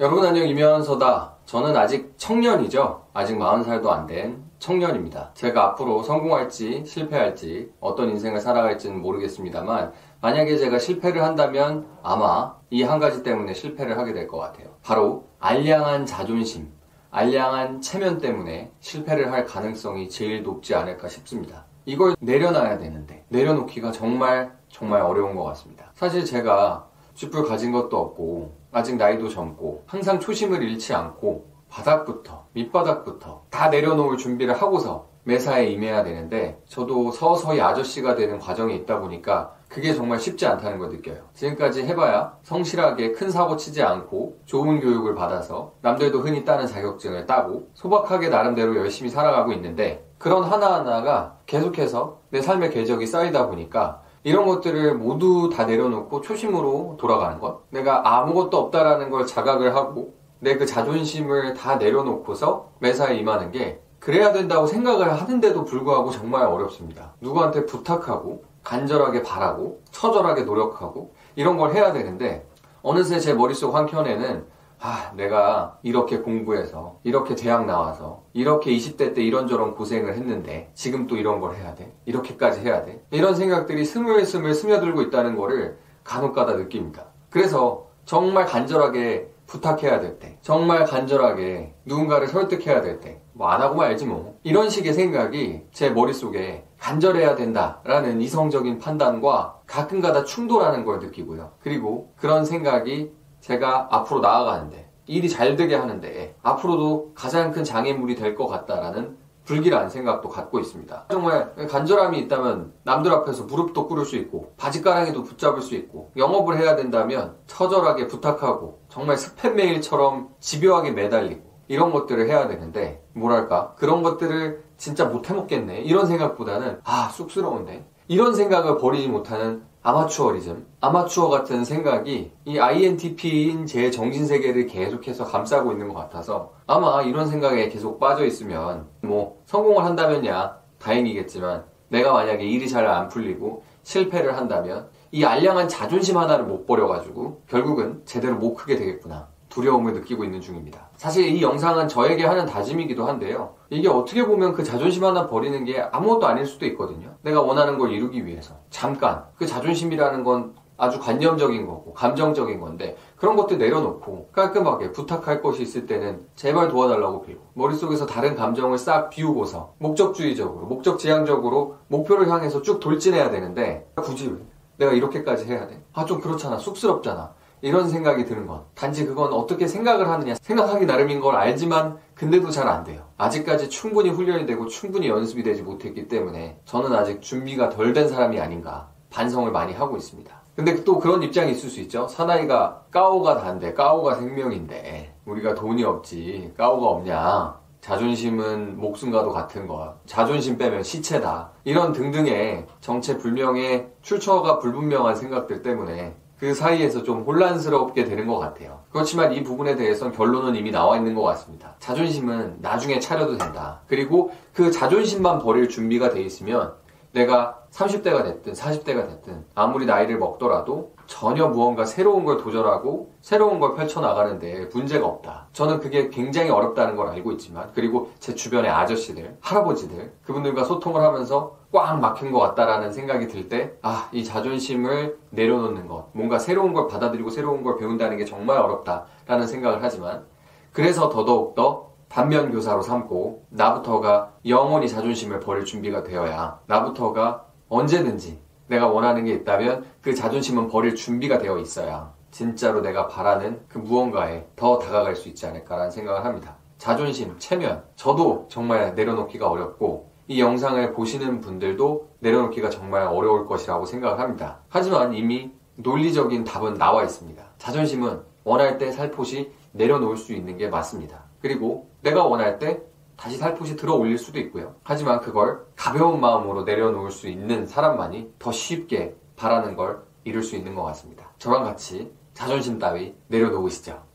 여러분 안녕 이면서다. 저는 아직 청년이죠. 아직 40살도 안 된 청년입니다. 제가 앞으로 성공할지 실패할지 어떤 인생을 살아갈지는 모르겠습니다만 만약에 제가 실패를 한다면 아마 이 한 가지 때문에 실패를 하게 될 것 같아요. 바로 알량한 자존심, 알량한 체면 때문에 실패를 할 가능성이 제일 높지 않을까 싶습니다. 이걸 내려놔야 되는데 내려놓기가 정말 정말 어려운 것 같습니다. 사실 제가 쥐뿔 가진 것도 없고 아직 나이도 젊고 항상 초심을 잃지 않고 바닥부터 밑바닥부터 다 내려놓을 준비를 하고서 매사에 임해야 되는데 저도 서서히 아저씨가 되는 과정에 있다 보니까 그게 정말 쉽지 않다는 걸 느껴요. 지금까지 해봐야 성실하게 큰 사고 치지 않고 좋은 교육을 받아서 남들도 흔히 따는 자격증을 따고 소박하게 나름대로 열심히 살아가고 있는데 그런 하나하나가 계속해서 내 삶의 궤적이 쌓이다 보니까 이런 것들을 모두 다 내려놓고 초심으로 돌아가는 것. 내가 아무것도 없다라는 걸 자각을 하고 내 그 자존심을 다 내려놓고서 매사에 임하는 게 그래야 된다고 생각을 하는데도 불구하고 정말 어렵습니다. 누구한테 부탁하고 간절하게 바라고 처절하게 노력하고 이런 걸 해야 되는데 어느새 제 머릿속 한켠에는 아, 내가 이렇게 공부해서, 이렇게 대학 나와서, 이렇게 20대 때 이런저런 고생을 했는데, 지금 또 이런 걸 해야 돼? 이렇게까지 해야 돼? 이런 생각들이 스물스물 스며들고 있다는 거를 간혹 가다 느낍니다. 그래서 정말 간절하게 부탁해야 될 때, 정말 간절하게 누군가를 설득해야 될 때, 뭐 안 하고 말지 뭐. 이런 식의 생각이 제 머릿속에 간절해야 된다라는 이성적인 판단과 가끔가다 충돌하는 걸 느끼고요. 그리고 그런 생각이 제가 앞으로 나아가는데 일이 잘 되게 하는데 앞으로도 가장 큰 장애물이 될 것 같다라는 불길한 생각도 갖고 있습니다. 정말 간절함이 있다면 남들 앞에서 무릎도 꿇을 수 있고 바지가랑이도 붙잡을 수 있고 영업을 해야 된다면 처절하게 부탁하고 정말 스팸 메일처럼 집요하게 매달리고 이런 것들을 해야 되는데 뭐랄까? 그런 것들을 진짜 못 해먹겠네. 이런 생각보다는 아 쑥스러운데? 이런 생각을 버리지 못하는 아마추어리즘, 아마추어 같은 생각이 이 INTP인 제 정신세계를 계속해서 감싸고 있는 것 같아서 아마 이런 생각에 계속 빠져 있으면 뭐 성공을 한다면야 다행이겠지만 내가 만약에 일이 잘 안 풀리고 실패를 한다면 이 알량한 자존심 하나를 못 버려가지고 결국은 제대로 못 크게 되겠구나. 두려움을 느끼고 있는 중입니다. 사실 이 영상은 저에게 하는 다짐이기도 한데요. 이게 어떻게 보면 그 자존심 하나 버리는 게 아무것도 아닐 수도 있거든요. 내가 원하는 걸 이루기 위해서. 잠깐. 그 자존심이라는 건 아주 관념적인 거고, 감정적인 건데, 그런 것들 내려놓고, 깔끔하게 부탁할 것이 있을 때는 제발 도와달라고 빌고, 머릿속에서 다른 감정을 싹 비우고서, 목적주의적으로, 목적지향적으로 목표를 향해서 쭉 돌진해야 되는데, 굳이 왜? 내가 이렇게까지 해야 돼? 아, 좀 그렇잖아. 쑥스럽잖아. 이런 생각이 드는 건 단지 그건 어떻게 생각을 하느냐. 생각하기 나름인 걸 알지만 근데도 잘 안 돼요. 아직까지 충분히 훈련이 되고 충분히 연습이 되지 못했기 때문에 저는 아직 준비가 덜 된 사람이 아닌가 반성을 많이 하고 있습니다. 근데 또 그런 입장이 있을 수 있죠. 사나이가 까오가 단데 까오가 생명인데 우리가 돈이 없지 까오가 없냐. 자존심은 목숨과도 같은 것 자존심 빼면 시체다. 이런 등등의 정체불명의 출처가 불분명한 생각들 때문에 그 사이에서 좀 혼란스럽게 되는 것 같아요. 그렇지만 이 부분에 대해서는 결론은 이미 나와 있는 것 같습니다. 자존심은 나중에 차려도 된다. 그리고 그 자존심만 버릴 준비가 돼 있으면 내가 30대가 됐든 40대가 됐든 아무리 나이를 먹더라도 전혀 무언가 새로운 걸 도전하고 새로운 걸 펼쳐나가는데 문제가 없다. 저는 그게 굉장히 어렵다는 걸 알고 있지만 그리고 제 주변의 아저씨들, 할아버지들 그분들과 소통을 하면서 꽉 막힌 것 같다라는 생각이 들 때 아, 이 자존심을 내려놓는 것 뭔가 새로운 걸 받아들이고 새로운 걸 배운다는 게 정말 어렵다라는 생각을 하지만 그래서 더더욱더 반면 교사로 삼고 나부터가 영원히 자존심을 버릴 준비가 되어야 나부터가 언제든지 내가 원하는 게 있다면 그 자존심은 버릴 준비가 되어 있어야 진짜로 내가 바라는 그 무언가에 더 다가갈 수 있지 않을까라는 생각을 합니다. 자존심, 체면, 저도 정말 내려놓기가 어렵고 이 영상을 보시는 분들도 내려놓기가 정말 어려울 것이라고 생각을 합니다. 하지만 이미 논리적인 답은 나와 있습니다. 자존심은 원할 때 살포시 내려놓을 수 있는 게 맞습니다. 그리고 내가 원할 때 다시 살포시 들어 올릴 수도 있고요. 하지만 그걸 가벼운 마음으로 내려놓을 수 있는 사람만이 더 쉽게 바라는 걸 이룰 수 있는 것 같습니다. 저랑 같이 자존심 따위 내려놓으시죠.